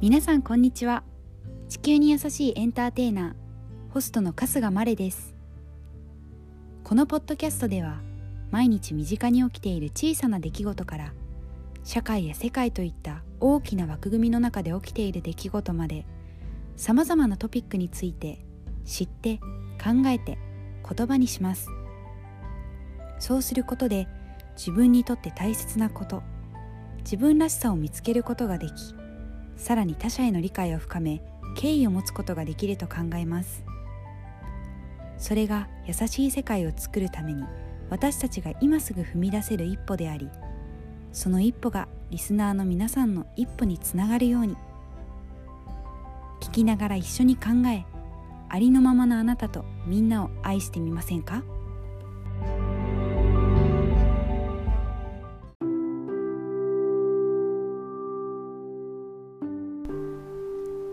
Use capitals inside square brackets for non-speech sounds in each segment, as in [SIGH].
皆さんこんにちは。地球に優しいエンターテイナーホストの春日マレです。このポッドキャストでは毎日身近に起きている小さな出来事から社会や世界といった大きな枠組みの中で起きている出来事までさまざまなトピックについて知って考えて言葉にします。そうすることで自分にとって大切なこと自分らしさを見つけることができさらに他者への理解を深め敬意を持つことができると考えます。それが優しい世界を作るために私たちが今すぐ踏み出せる一歩でありその一歩がリスナーの皆さんの一歩につながるように聞きながら一緒に考えありのままのあなたとみんなを愛してみませんか？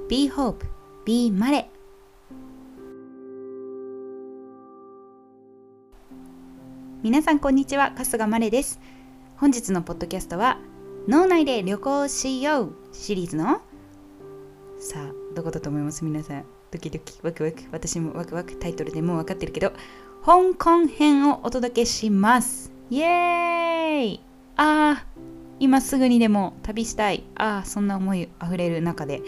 Be Hope, Be マレ皆さんこんにちは。春日マレです。本日のポッドキャストは脳内で旅行しよう。シリーズのさあどこだと思います？皆さん。ドキドキ。ワクワク。私もワクワク。タイトルでもう分かってるけど香港編をお届けします。イエーイ。あー。今すぐにでも旅したい。ああそんな思いあふれる中で。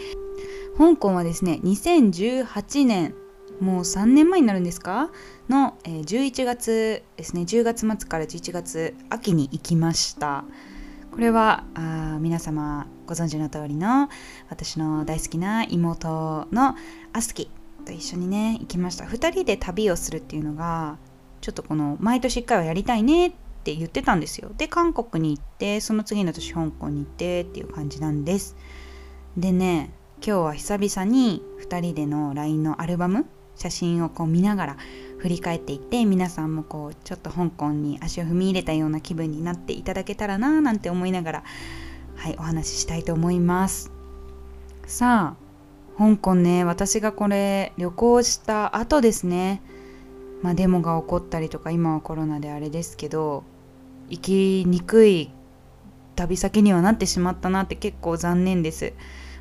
香港はですね2018年もう3年前になるんですか？の、えー、11月ですね10月末から11月秋に行きました。これはあ皆様ご存知の通りの私の大好きな妹のアスキと一緒にね行きました。2人で旅をするっていうのがちょっとこの毎年1回はやりたいねっって言ってたんですよ。で韓国に行ってその次の年香港に行ってっていう感じなんです。でね今日は久々に2人での LINE のアルバム写真をこう見ながら振り返っていって皆さんもこうちょっと香港に足を踏み入れたような気分になっていただけたらななんて思いながらはいお話ししたいと思います。さあ香港ね私がこれ旅行した後ですね。まあデモが起こったりとか今はコロナであれですけど行きにくい旅先にはなってしまったなって結構残念です。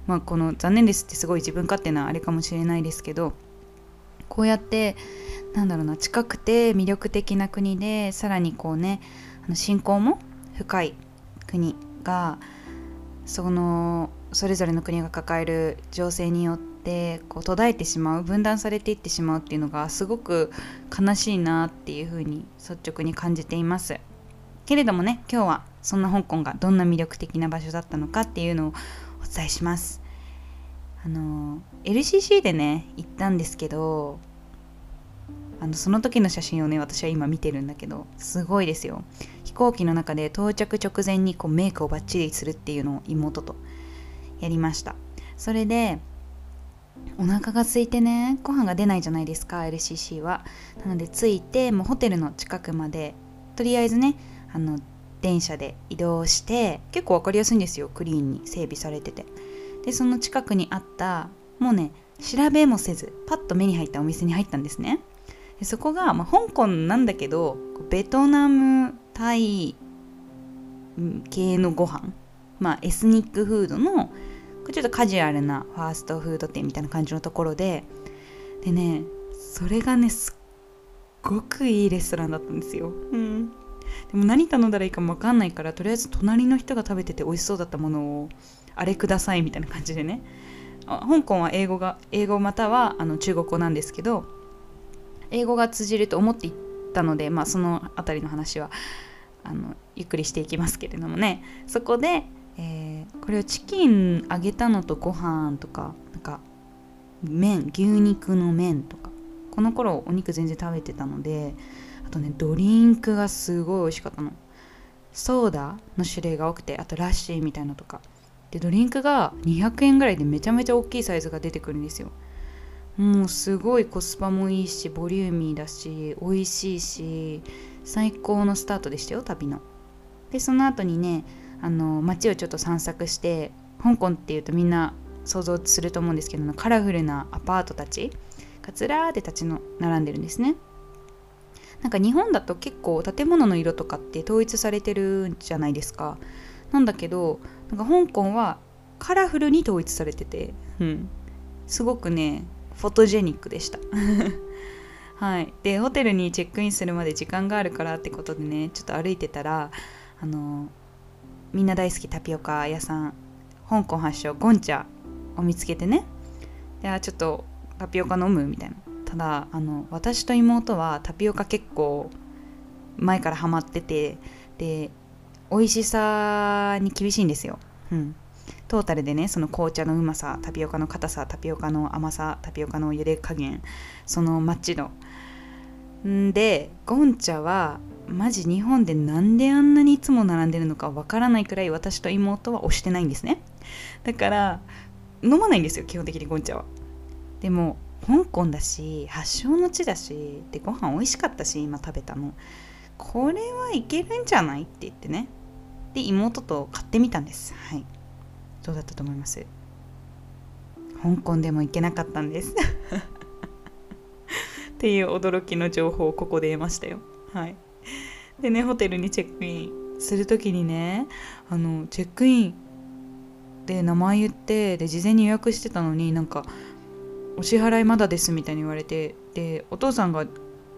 まあ、この残念ですってすごい自分勝手なあれかもしれないですけどこうやってなんだろうな近くて魅力的な国でさらにこうねあの信仰も深い国がそのそれぞれの国が抱える情勢によってこう途絶えてしまう分断されていってしまうっていうのがすごく悲しいなっていうふうに率直に感じています。けれどもね今日はそんな香港がどんな魅力的な場所だったのかっていうのをお伝えします。あの LCC でね行ったんですけどあのその時の写真をね私は今見てるんだけどすごいですよ。飛行機の中で到着直前にこうメイクをバッチリするっていうのを妹とやりました。それでお腹が空いてねご飯が出ないじゃないですか LCC は。なので着いてもうホテルの近くまでとりあえずねあの電車で移動して結構分かりやすいんですよ。クリーンに整備されてて。でその近くにあったもうね調べもせずパッと目に入ったお店に入ったんですね。でそこが、まあ、香港なんだけどベトナムタイ系のご飯。まあエスニックフードのちょっとカジュアルなファーストフード店みたいな感じのところで。でねそれがねすっごくいいレストランだったんですよ、うん、でも何頼んだらいいかも分かんないからとりあえず隣の人が食べてて美味しそうだったものをあれくださいみたいな感じでね。香港は英語が英語またはあの中国語なんですけど英語が通じると思っていったので、まあ、その辺りの話はあのゆっくりしていきますけれどもね。そこで、えー、これをチキン揚げたのとご飯とかなんか麺牛肉の麺とかこの頃お肉全然食べてたのであとねドリンクがすごい美味しかったの。ソーダの種類が多くてあとラッシーみたいのとか。でドリンクが200円ぐらいでめちゃめちゃ大きいサイズが出てくるんですよ。もうすごいコスパもいいしボリューミーだし美味しいし最高のスタートでしたよ旅の。でその後にねあの街をちょっと散策して香港っていうとみんな想像すると思うんですけどカラフルなアパートたちがずらーって立ちの並んでるんですね。なんか日本だと結構建物の色とかって統一されてるじゃないですか。なんだけどなんか香港はカラフルに統一されてて、うん、すごくねフォトジェニックでした。[LAUGHS] はい。でホテルにチェックインするまで時間があるからってことでねちょっと歩いてたらあのみんな大好きタピオカ屋さん香港発祥ゴンチャを見つけてね。であちょっとタピオカ飲むみたいなただあの私と妹はタピオカ結構前からハマっててで美味しさに厳しいんですよ、うん、トータルでねその紅茶のうまさタピオカの硬さタピオカの甘さタピオカの茹で加減そのマッチ度。んでゴンチャはマジ日本でなんであんなにいつも並んでるのかわからないくらい私と妹は推してないんですね。だから飲まないんですよ基本的にゴンチャは。でも香港だし発祥の地だしでご飯美味しかったし今食べたの。これはいけるんじゃないって言ってね。で妹と買ってみたんです。はい。どうだったと思います？香港でも行けなかったんです。[LAUGHS] っていう驚きの情報をここで得ましたよ。はい。でねホテルにチェックインする時にねあのチェックインで名前言ってで事前に予約してたのになんかお支払いまだですみたいに言われてでお父さんが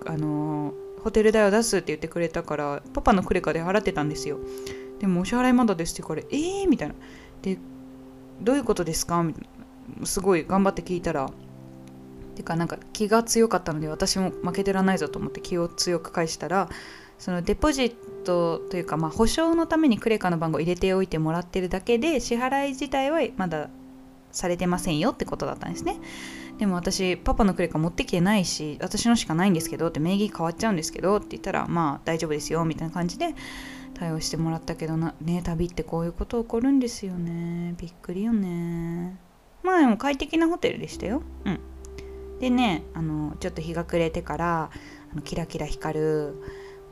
あのホテル代を出すって言ってくれたからパパのクレカで払ってたんですよでもお支払いまだですって言うからえー？みたいなでどういうことですか？みたいな。すごい頑張って聞いたらてかなんか気が強かったので私も負けてらないぞと思って気を強く返したらそのデポジットというかまあ保証のためにクレカの番号入れておいてもらってるだけで支払い自体はまだされてませんよってことだったんですね。でも私パパのクレカ持ってきてないし私のしかないんですけどって名義変わっちゃうんですけどって言ったらまあ大丈夫ですよみたいな感じで対応してもらったけどなね旅ってこういうこと起こるんですよね。びっくりよね。まあでも快適なホテルでしたよ。うん。でねあのちょっと日が暮れてからあのキラキラ光る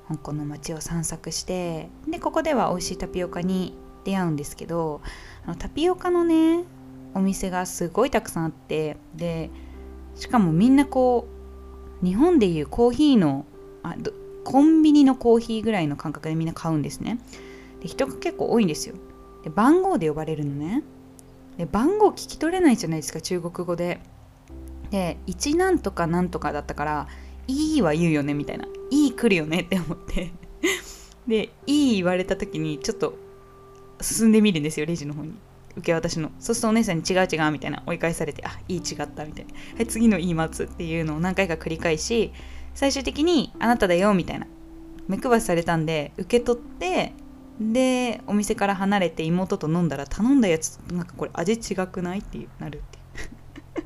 香港の街を散策してでここでは美味しいタピオカに出会うんですけどあのタピオカのねお店がすごいたくさんあってでしかもみんなこう日本でいうコーヒーのあコンビニのコーヒーぐらいの感覚でみんな買うんですね。で人が結構多いんですよ。で番号で呼ばれるのね。で番号聞き取れないじゃないですか中国語で。で1なんとかなんとかだったから「いい」は言うよねみたいな「いい来るよね」って [LAUGHS] 思って。で「いい」言われた時にちょっと進んでみるんですよレジの方に。受け渡しの。そうするとお姉さんに違う違うみたいな追い返されてあいい違ったみたいな。はい次の言い待つっていうのを何回か繰り返し最終的にあなただよみたいな。目配りされたんで受け取ってでお店から離れて妹と飲んだら頼んだやつなんかこれ味違くないっていうなるっていう。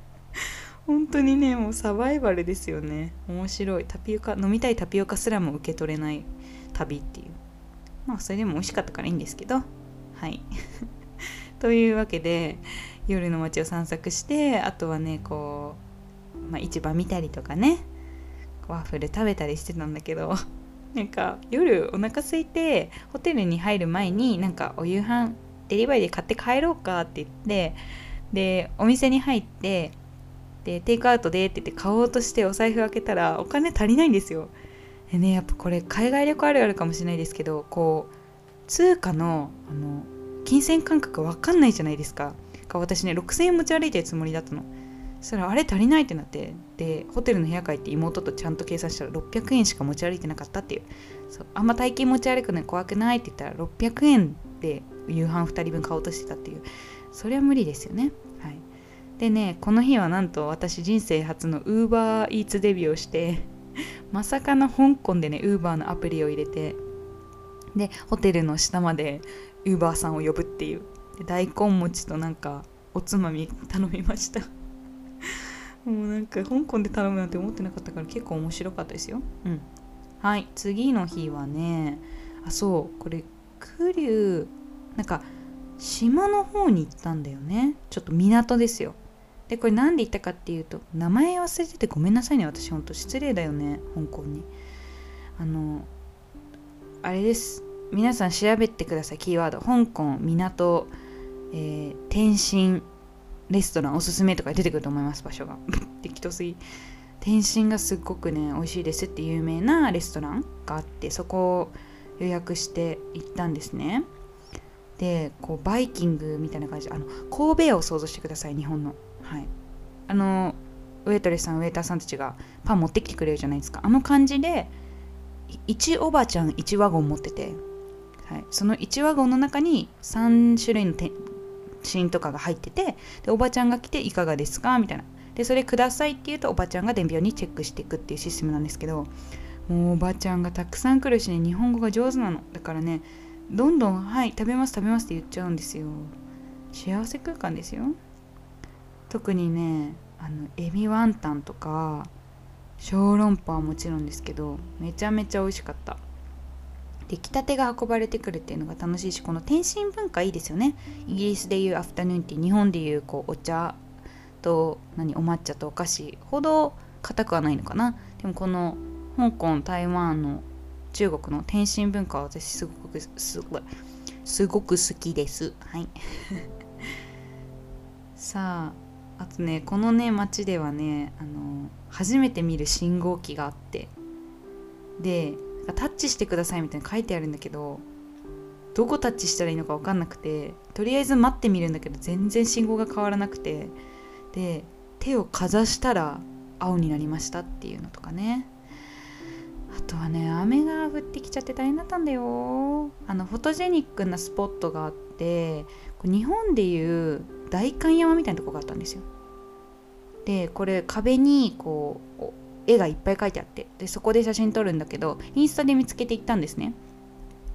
[LAUGHS] 本当にねもうサバイバルですよね。面白い。タピオカ飲みたいタピオカすらも受け取れない旅っていう。まあそれでも美味しかったからいいんですけど。はい。というわけで夜の街を散策してあとはねこう、まあ、市場見たりとかねワッフル食べたりしてたんだけど [LAUGHS] なんか夜お腹空いてホテルに入る前になんかお夕飯デリバリーで買って帰ろうかって言ってでお店に入ってでテイクアウトでって言って買おうとしてお財布開けたらお金足りないんですよ。でねやっぱこれ海外旅行あるあるかもしれないですけどこう通貨のあの金銭感覚わかんないじゃないですか。私ね6000円持ち歩いてるつもりだったの。そしたらあれ足りないってなって。でホテルの部屋帰って妹とちゃんと計算したら600円しか持ち歩いてなかったっていう。そうあんま大金持ち歩くの怖くないって言ったら600円で夕飯2人分買おうとしてたっていう。それは無理ですよね。はい。でねこの日はなんと私人生初の Uber Eats デビューをして [LAUGHS] まさかの香港でね Uber のアプリを入れてでホテルの下までウーバーさんを呼ぶっていう。で大根餅となんかおつまみ頼みました。[LAUGHS] もうなんか香港で頼むなんて思ってなかったから結構面白かったですよ。うん。はい次の日はねあそうこれクリュなんか島の方に行ったんだよね。ちょっと港ですよ。でこれ何で行ったかっていうと名前忘れててごめんなさいね。私ほんと失礼だよね香港に。あのあれです皆さん調べてください。キーワード。香港港、えー、天津レストラン。おすすめとか出てくると思います。場所が。[LAUGHS] 適当すぎ。天津がすっごくね美味しいですって有名なレストランがあってそこを予約して行ったんですね。でこうバイキングみたいな感じ。あの神戸屋を想像してください。日本の。はい。あのウェイトレスさんウェイターさんたちがパン持ってきてくれるじゃないですか。あの感じで1おばちゃん1ワゴン持ってて、はい、その1ワゴンの中に3種類のシーンとかが入っててでおばちゃんが来ていかがですかみたいな。でそれくださいって言うとおばちゃんが伝票にチェックしていくっていうシステムなんですけどもうおばちゃんがたくさん来るしね日本語が上手なの。だからねどんどん「はい食べます食べます」って言っちゃうんですよ。幸せ空間ですよ。特にねあのエビワンタンとか小籠包はもちろんですけどめちゃめちゃ美味しかった。出来たてが運ばれてくるっていうのが楽しいしこの天津文化いいですよね。イギリスでいうアフタヌーンティー日本でいうこうお茶と何お抹茶とお菓子ほど硬くはないのかな。でもこの香港台湾の中国の天津文化は私すごくすごいすごく好きです。はい。[LAUGHS] さああとねこのね街ではねあの初めて見る信号機があって。でタッチしてくださいみたいな書いてあるんだけどどこタッチしたらいいのか分かんなくてとりあえず待ってみるんだけど全然信号が変わらなくてで手をかざしたら青になりましたっていうのとかね。あとはね雨が降ってきちゃって大変だったんだよ。あのフォトジェニックなスポットがあって日本でいう代官山みたいなとこがあったんですよ。でこれ壁にこう絵がいっぱい描いてあって。でそこで写真撮るんだけどインスタで見つけていったんですね。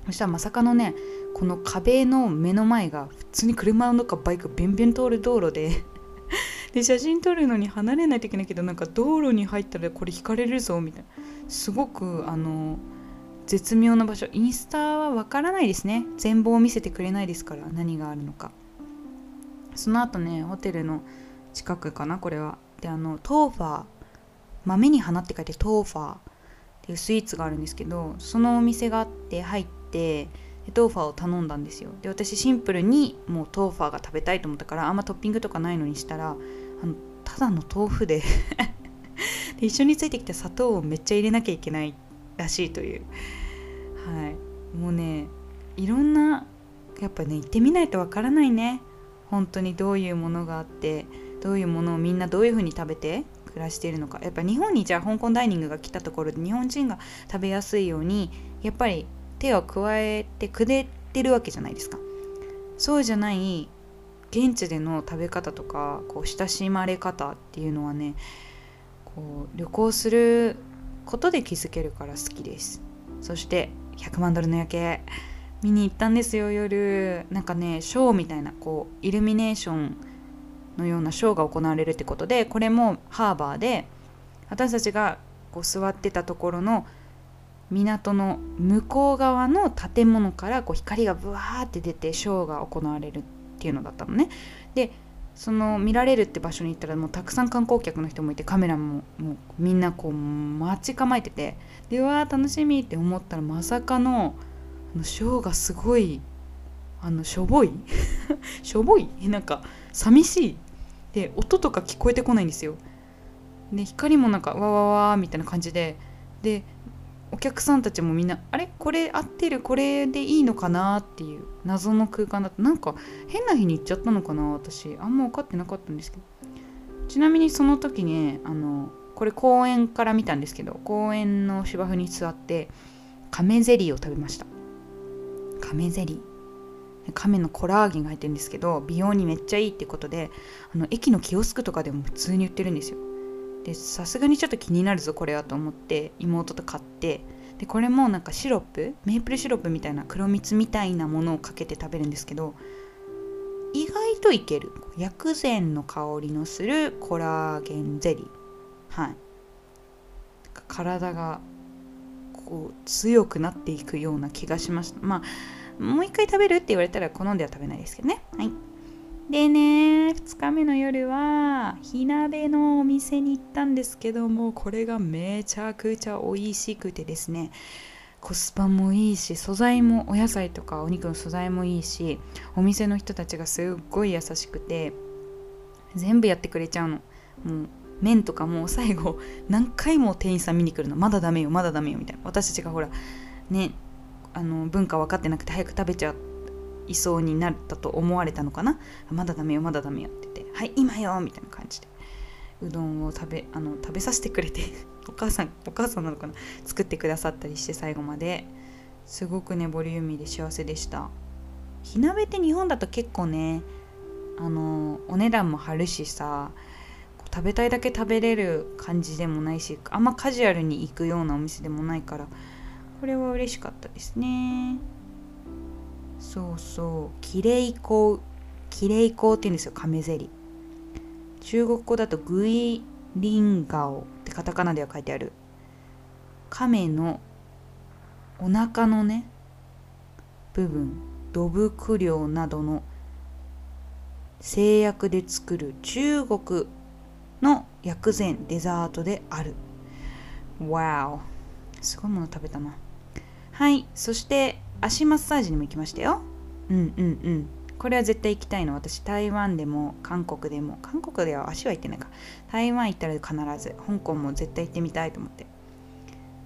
そしたらまさかのねこの壁の目の前が普通に車のかバイクビュンビュン通る道路で [LAUGHS] で写真撮るのに離れないといけないけどなんか道路に入ったらこれ引かれるぞみたいな。すごくあの絶妙な場所。インスタはわからないですね。全貌を見せてくれないですから何があるのか。その後ねホテルの近くかなこれは。であのトーファー。豆に花って書いてトーファーっていうスイーツがあるんですけどそのお店があって入ってトーファーを頼んだんですよ。で私シンプルにもうトーファーが食べたいと思ったからあんまトッピングとかないのにしたらあのただの豆腐で [LAUGHS] で一緒についてきた砂糖をめっちゃ入れなきゃいけないらしいという。はい。もうねいろんなやっぱね行ってみないとわからないね。本当にどういうものがあってどういうものをみんなどういうふうに食べて暮らしているのか。やっぱ日本にじゃあ香港ダイニングが来たところで日本人が食べやすいようにやっぱり手を加えてくれてるわけじゃないですか。そうじゃない現地での食べ方とかこう親しまれ方っていうのはねこう旅行することで気づけるから好きです。そして100万ドルの夜景見に行ったんですよ夜。なんかねショーみたいなこうイルミネーションのようなショーが行われるってことでこれもハーバーで私たちがこう座ってたところの港の向こう側の建物からこう光がブワーって出てショーが行われるっていうのだったのね。でその見られるって場所に行ったらもうたくさん観光客の人もいてカメラももうみんなこう待ち構えててでうわー楽しみって思ったらまさかのあのショーがすごいあのしょぼい？[LAUGHS] しょぼい？なんか寂しい？で音とか聞こえてこないんですよ。で光もなんかわわわみたいな感じで。でお客さんたちもみんなあれ？これ合ってる？これでいいのかなっていう謎の空間だった。なんか変な日に行っちゃったのかな私。あんま分かってなかったんですけど。ちなみにその時ねあのこれ公園から見たんですけど公園の芝生に座って亀ゼリーを食べました。亀ゼリー。亀のコラーゲンが入ってるんですけど美容にめっちゃいいってことであの駅のキオスクとかでも普通に売ってるんですよ。でさすがにちょっと気になるぞこれはと思って妹と買ってでこれもなんかシロップメープルシロップみたいな黒蜜みたいなものをかけて食べるんですけど意外といける。薬膳の香りのするコラーゲンゼリー。はい。体がこう強くなっていくような気がしましたまあもう一回食べるって言われたら好んでは食べないですけどね。はい。でね、2日目の夜は火鍋のお店に行ったんですけども、これがめちゃくちゃ美味しくてですね、コスパもいいし、素材もお野菜とかお肉の素材もいいし、お店の人たちがすっごい優しくて、全部やってくれちゃうの。もう麺とかも最後何回も店員さん見に来るのまだダメよまだダメよみたいな私たちがほらねあの文化分かってなくて早く食べちゃいそうになったと思われたのかな？まだダメよまだダメよって言ってはい今よみたいな感じで。うどんを食べあの食べさせてくれて [LAUGHS] お母さんお母さんなのかな？作ってくださったりして最後まで。すごくねボリューミーで幸せでした。火鍋って日本だと結構ねあのお値段も張るしさ食べたいだけ食べれる感じでもないしあんまカジュアルに行くようなお店でもないからこれは嬉しかったですね。そうそう。キレイコキレイコって言うんですよ。亀ゼリ。中国語だとグイリンガオ。ってカタカナでは書いてある。亀の。お腹のね。部分。土ク量などの。製薬で作る。中国の薬膳。デザートである。わおすごいもの食べたな。はい、そして足マッサージにも行きましたよ。うんうんうん。これは絶対行きたいの。私、台湾でも韓国でも、韓国では足は行ってないか。台湾行ったら必ず、香港も絶対行ってみたいと思って。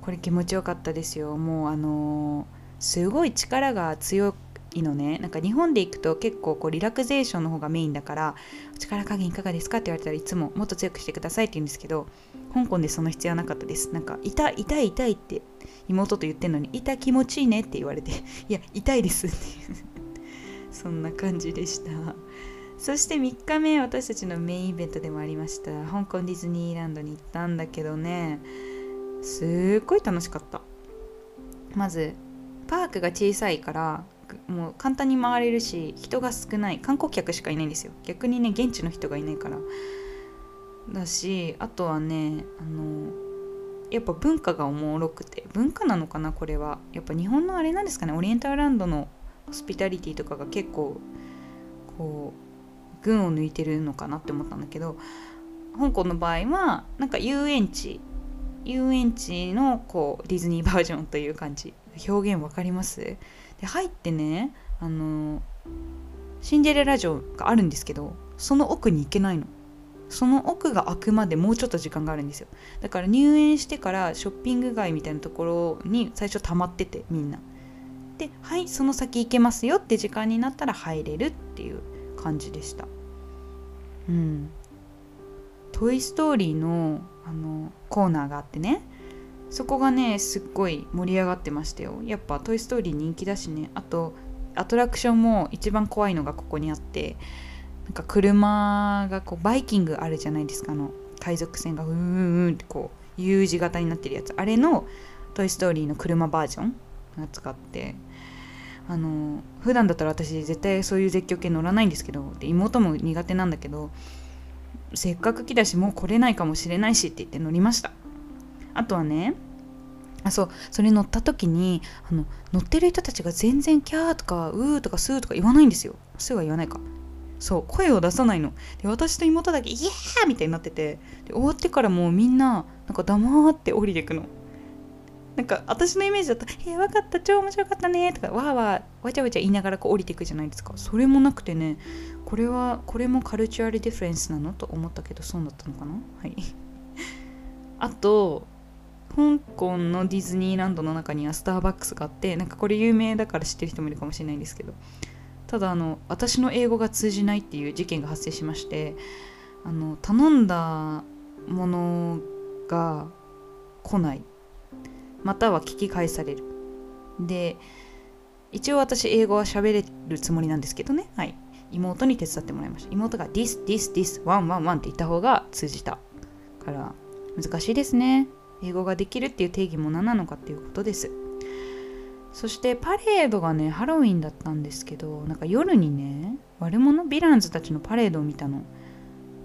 これ気持ちよかったですよ。もうあのー、すごい力が強いのね。なんか日本で行くと結構こうリラクゼーションの方がメインだから力加減いかがですか？って言われたらいつももっと強くしてくださいって言うんですけど香港でその必要はなかったですなんか痛い痛い痛いって妹と言ってんのに痛気持ちいいねって言われていや痛いですって [LAUGHS] そんな感じでした。そして3日目私たちのメインイベントでもありました。香港ディズニーランドに行ったんだけどね。すっごい楽しかった。まずパークが小さいからもう簡単に回れるし人が少ない観光客しかいないんですよ。逆にね現地の人がいないから。だしあとはねあのやっぱ文化がおもろくて。文化なのかなこれは。やっぱ日本のあれなんですかねオリエンタルランドのホスピタリティとかが結構こう群を抜いてるのかなって思ったんだけど。香港の場合はなんか遊園地遊園地のこうディズニーバージョンという感じ。表現わかります？で入ってねあのシンデレラ城があるんですけどその奥に行けないの。その奥が開くまでもうちょっと時間があるんですよ。だから入園してからショッピング街みたいなところに最初溜まっててみんな。ではいその先行けますよって時間になったら入れるっていう感じでした。うん「トイ・ストーリーの」あのコーナーがあってね。そこがねすっごい盛り上がってましたよ。やっぱ「トイ・ストーリー」人気だしね。あとアトラクションも一番怖いのがここにあってなんか車がこうバイキングあるじゃないですかあの海賊船がうーんってこう U 字型になってるやつ。あれの「トイ・ストーリー」の車バージョンが使ってあの普段だったら私絶対そういう絶叫系乗らないんですけどで妹も苦手なんだけどせっかく来たしもう来れないかもしれないしって言って乗りました。あとはねあそうそれ乗った時にあの乗ってる人たちが全然キャーとかうーとかスーとか言わないんですよ。スーは言わないか。そう声を出さないの。で私と妹だけイエーみたいになっててで終わってからもうみんななんか黙って降りてくの。なんか私のイメージだと「えー、分かった超面白かったね」とかわーわーわちゃわちゃ言いながらこう降りていくじゃないですか。それもなくてねこれはこれもカルチュアルディフェンスなの？と思ったけどそうだったのかな？はい。あと香港のディズニーランドの中にはスターバックスがあってなんかこれ有名だから知ってる人もいるかもしれないんですけどただあの私の英語が通じないっていう事件が発生しましてあの頼んだものが来ない。または聞き返される。で一応私英語は喋れるつもりなんですけどね。はい。妹に手伝ってもらいました。妹が this this this one one one って言った方が通じたから難しいですね。英語ができるっていう定義も何なのかっていうことです。そしてパレードがねハロウィンだったんですけどなんか夜にね悪者ヴィランズたちのパレードを見たの。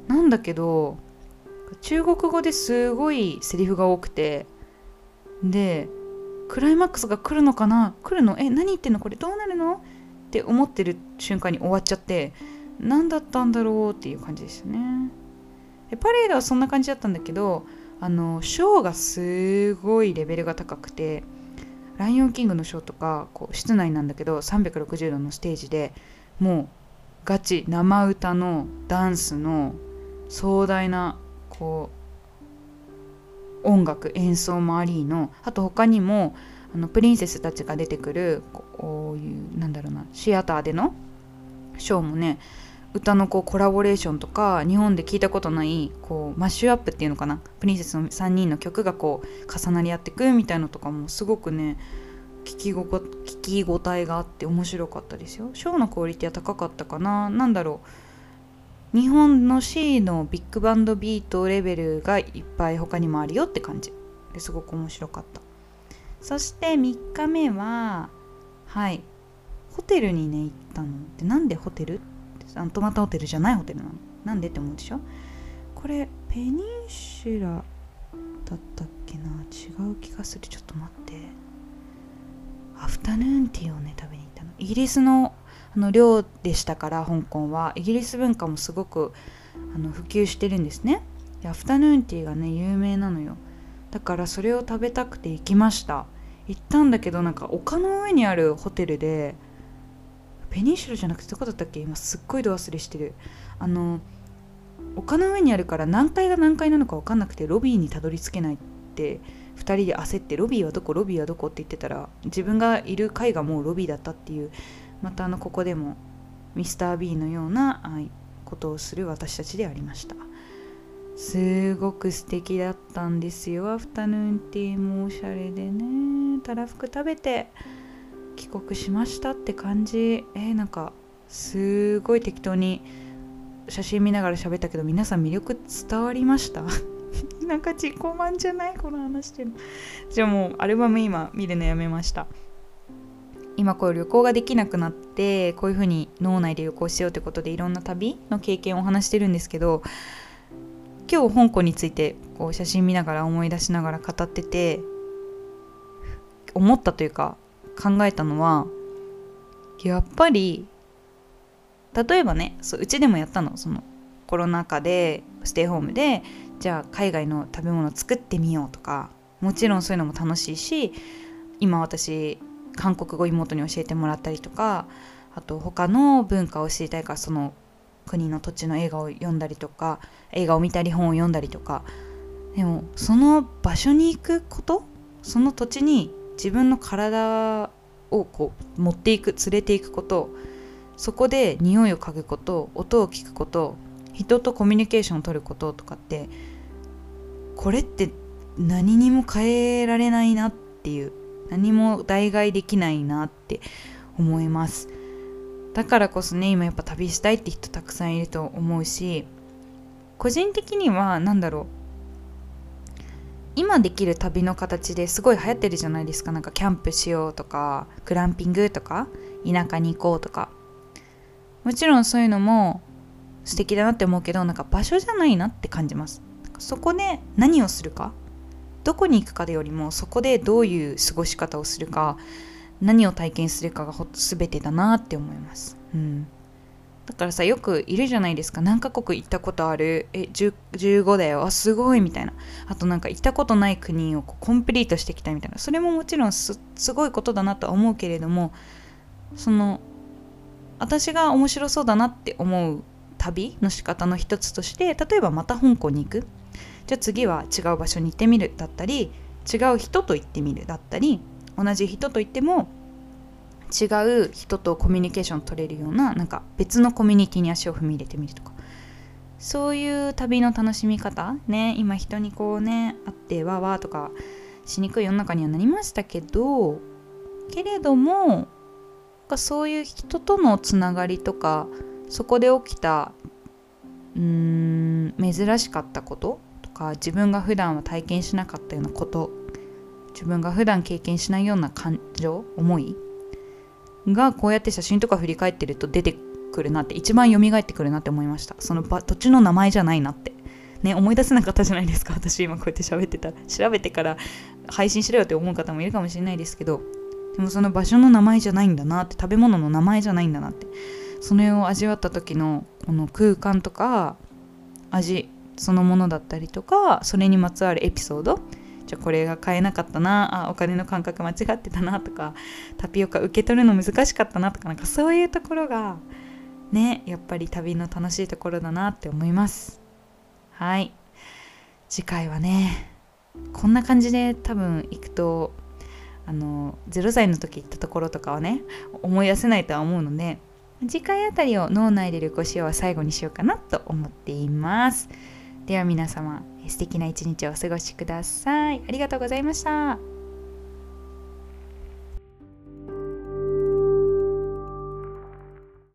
なんだけど中国語ですごいセリフが多くてでクライマックスが来るのかな？来るの？え何言ってんの？これどうなるの？って思ってる瞬間に終わっちゃって何だったんだろう？っていう感じでしたね。でパレードはそんな感じだったんだけどあのショーがすごいレベルが高くて「ライオンキング」のショーとかこう室内なんだけど360度のステージでもうガチ生歌のダンスの壮大なこう音楽演奏もありのあと他にもあのプリンセスたちが出てくるこういうなんだろうなシアターでのショーもね歌のこうコラボレーションとか日本で聞いたことないこうマッシュアップっていうのかな？プリンセスの3人の曲がこう重なり合ってくみたいなのとかもすごくね聞きご聞き応えがあって面白かったですよ。ショーのクオリティは高かったかな？何だろう。日本の C のビッグバンドビートレベルがいっぱい他にもあるよって感じ。ですごく面白かった。そして3日目ははい。ホテルにね行ったの。でなんでホテル？あの泊まったホテルじゃないホテルなの。なんでって思うでしょ？これペニンシュラだったっけな？違う気がする。ちょっと待って。アフタヌーンティーをね食べに行ったの。イギリスのあの寮でしたから香港は。イギリス文化もすごくあの普及してるんですね。でアフタヌーンティーがね有名なのよ。だからそれを食べたくて行きました。行ったんだけどなんか丘の上にあるホテルでペニンシュラじゃなくてどこだったっけ？今すっごい度忘れしてる。あの丘の上にあるから何階が何階なのか分かんなくてロビーにたどり着けないって2人で焦ってロビーはどこ？ロビーはどこ？って言ってたら自分がいる階がもうロビーだったっていう。またあのここでもミスター B のようなことをする私たちでありました。すごく素敵だったんですよ。アフタヌーンティーもおしゃれでね。たらふく食べて。帰国しましたって感じ。えー、なんかすごい適当に写真見ながら喋ったけど皆さん魅力伝わりました？[LAUGHS] なんか自己満じゃないこの話してじゃあもうアルバム今見るのやめました。今こう旅行ができなくなってこういう風に脳内で旅行しようってことでいろんな旅の経験を話してるんですけど今日香港についてこう写真見ながら思い出しながら語ってて思ったというか考えたのはやっぱり例えばねそううちでもやったのそのコロナ禍でステイホームでじゃあ海外の食べ物作ってみようとかもちろんそういうのも楽しいし今私韓国語妹に教えてもらったりとかあと他の文化を知りたいからその国の土地の映画を読んだりとか映画を見たり本を読んだりとかでもその場所に行くことその土地に自分の体をこう持っていく連れていくことそこで匂いを嗅ぐこと音を聞くこと人とコミュニケーションを取ることとかってこれって何にも変えられないなっていう何も代替できないなって思います。だからこそね今やっぱ旅したいって人たくさんいると思うし個人的には何だろう今できる旅の形ですごい流行ってるじゃないですか。なんかキャンプしようとかグランピングとか田舎に行こうとか。もちろんそういうのも素敵だなって思うけどなんか場所じゃないなって感じます。そこで何をするか。どこに行くかでよりもそこでどういう過ごし方をするか何を体験するかが全てだなって思います、うん、だからさよくいるじゃないですか。何カ国行ったことある？え15だよ。あすごい。みたいな。あとなんか行ったことない国をコンプリートしてきたみたいな。それももちろんすごいことだなとは思うけれどもその私が面白そうだなって思う旅の仕方の一つとして例えばまた香港に行く？じゃあ次は違う場所に行ってみるだったり違う人と行ってみるだったり同じ人と行っても違う人とコミュニケーション取れるようななんか別のコミュニティに足を踏み入れてみるとか。そういう旅の楽しみ方ね。今人にこうね会ってわわとかしにくい世の中にはなりましたけどけれどもそういう人とのつながりとかそこで起きたうーん珍しかったこととか自分が普段は体験しなかったようなこと自分が普段経験しないような感情思いがこうやって写真とか振り返ってると出てくるなって一番蘇ってくるなって思いました。その土地の名前じゃないなって。ね思い出せなかったじゃないですか [LAUGHS] 私今こうやって喋ってたら。調べてから配信しろよって思う方もいるかもしれないですけど。でもその場所の名前じゃないんだなって食べ物の名前じゃないんだなって。それを味わった時のこの空間とか味そのものだったりとかそれにまつわるエピソードじゃあこれが買えなかったなあお金の感覚間違ってたなとかタピオカ受け取るの難しかったなとかなんかそういうところがねやっぱり旅の楽しいところだなって思います。はい。次回はねこんな感じで多分行くとあの0歳の時行ったところとかはね思い出せないとは思うので次回あたりを脳内で旅行しようは最後にしようかなと思っています。では皆様。素敵な一日をお過ごしください。ありがとうございました。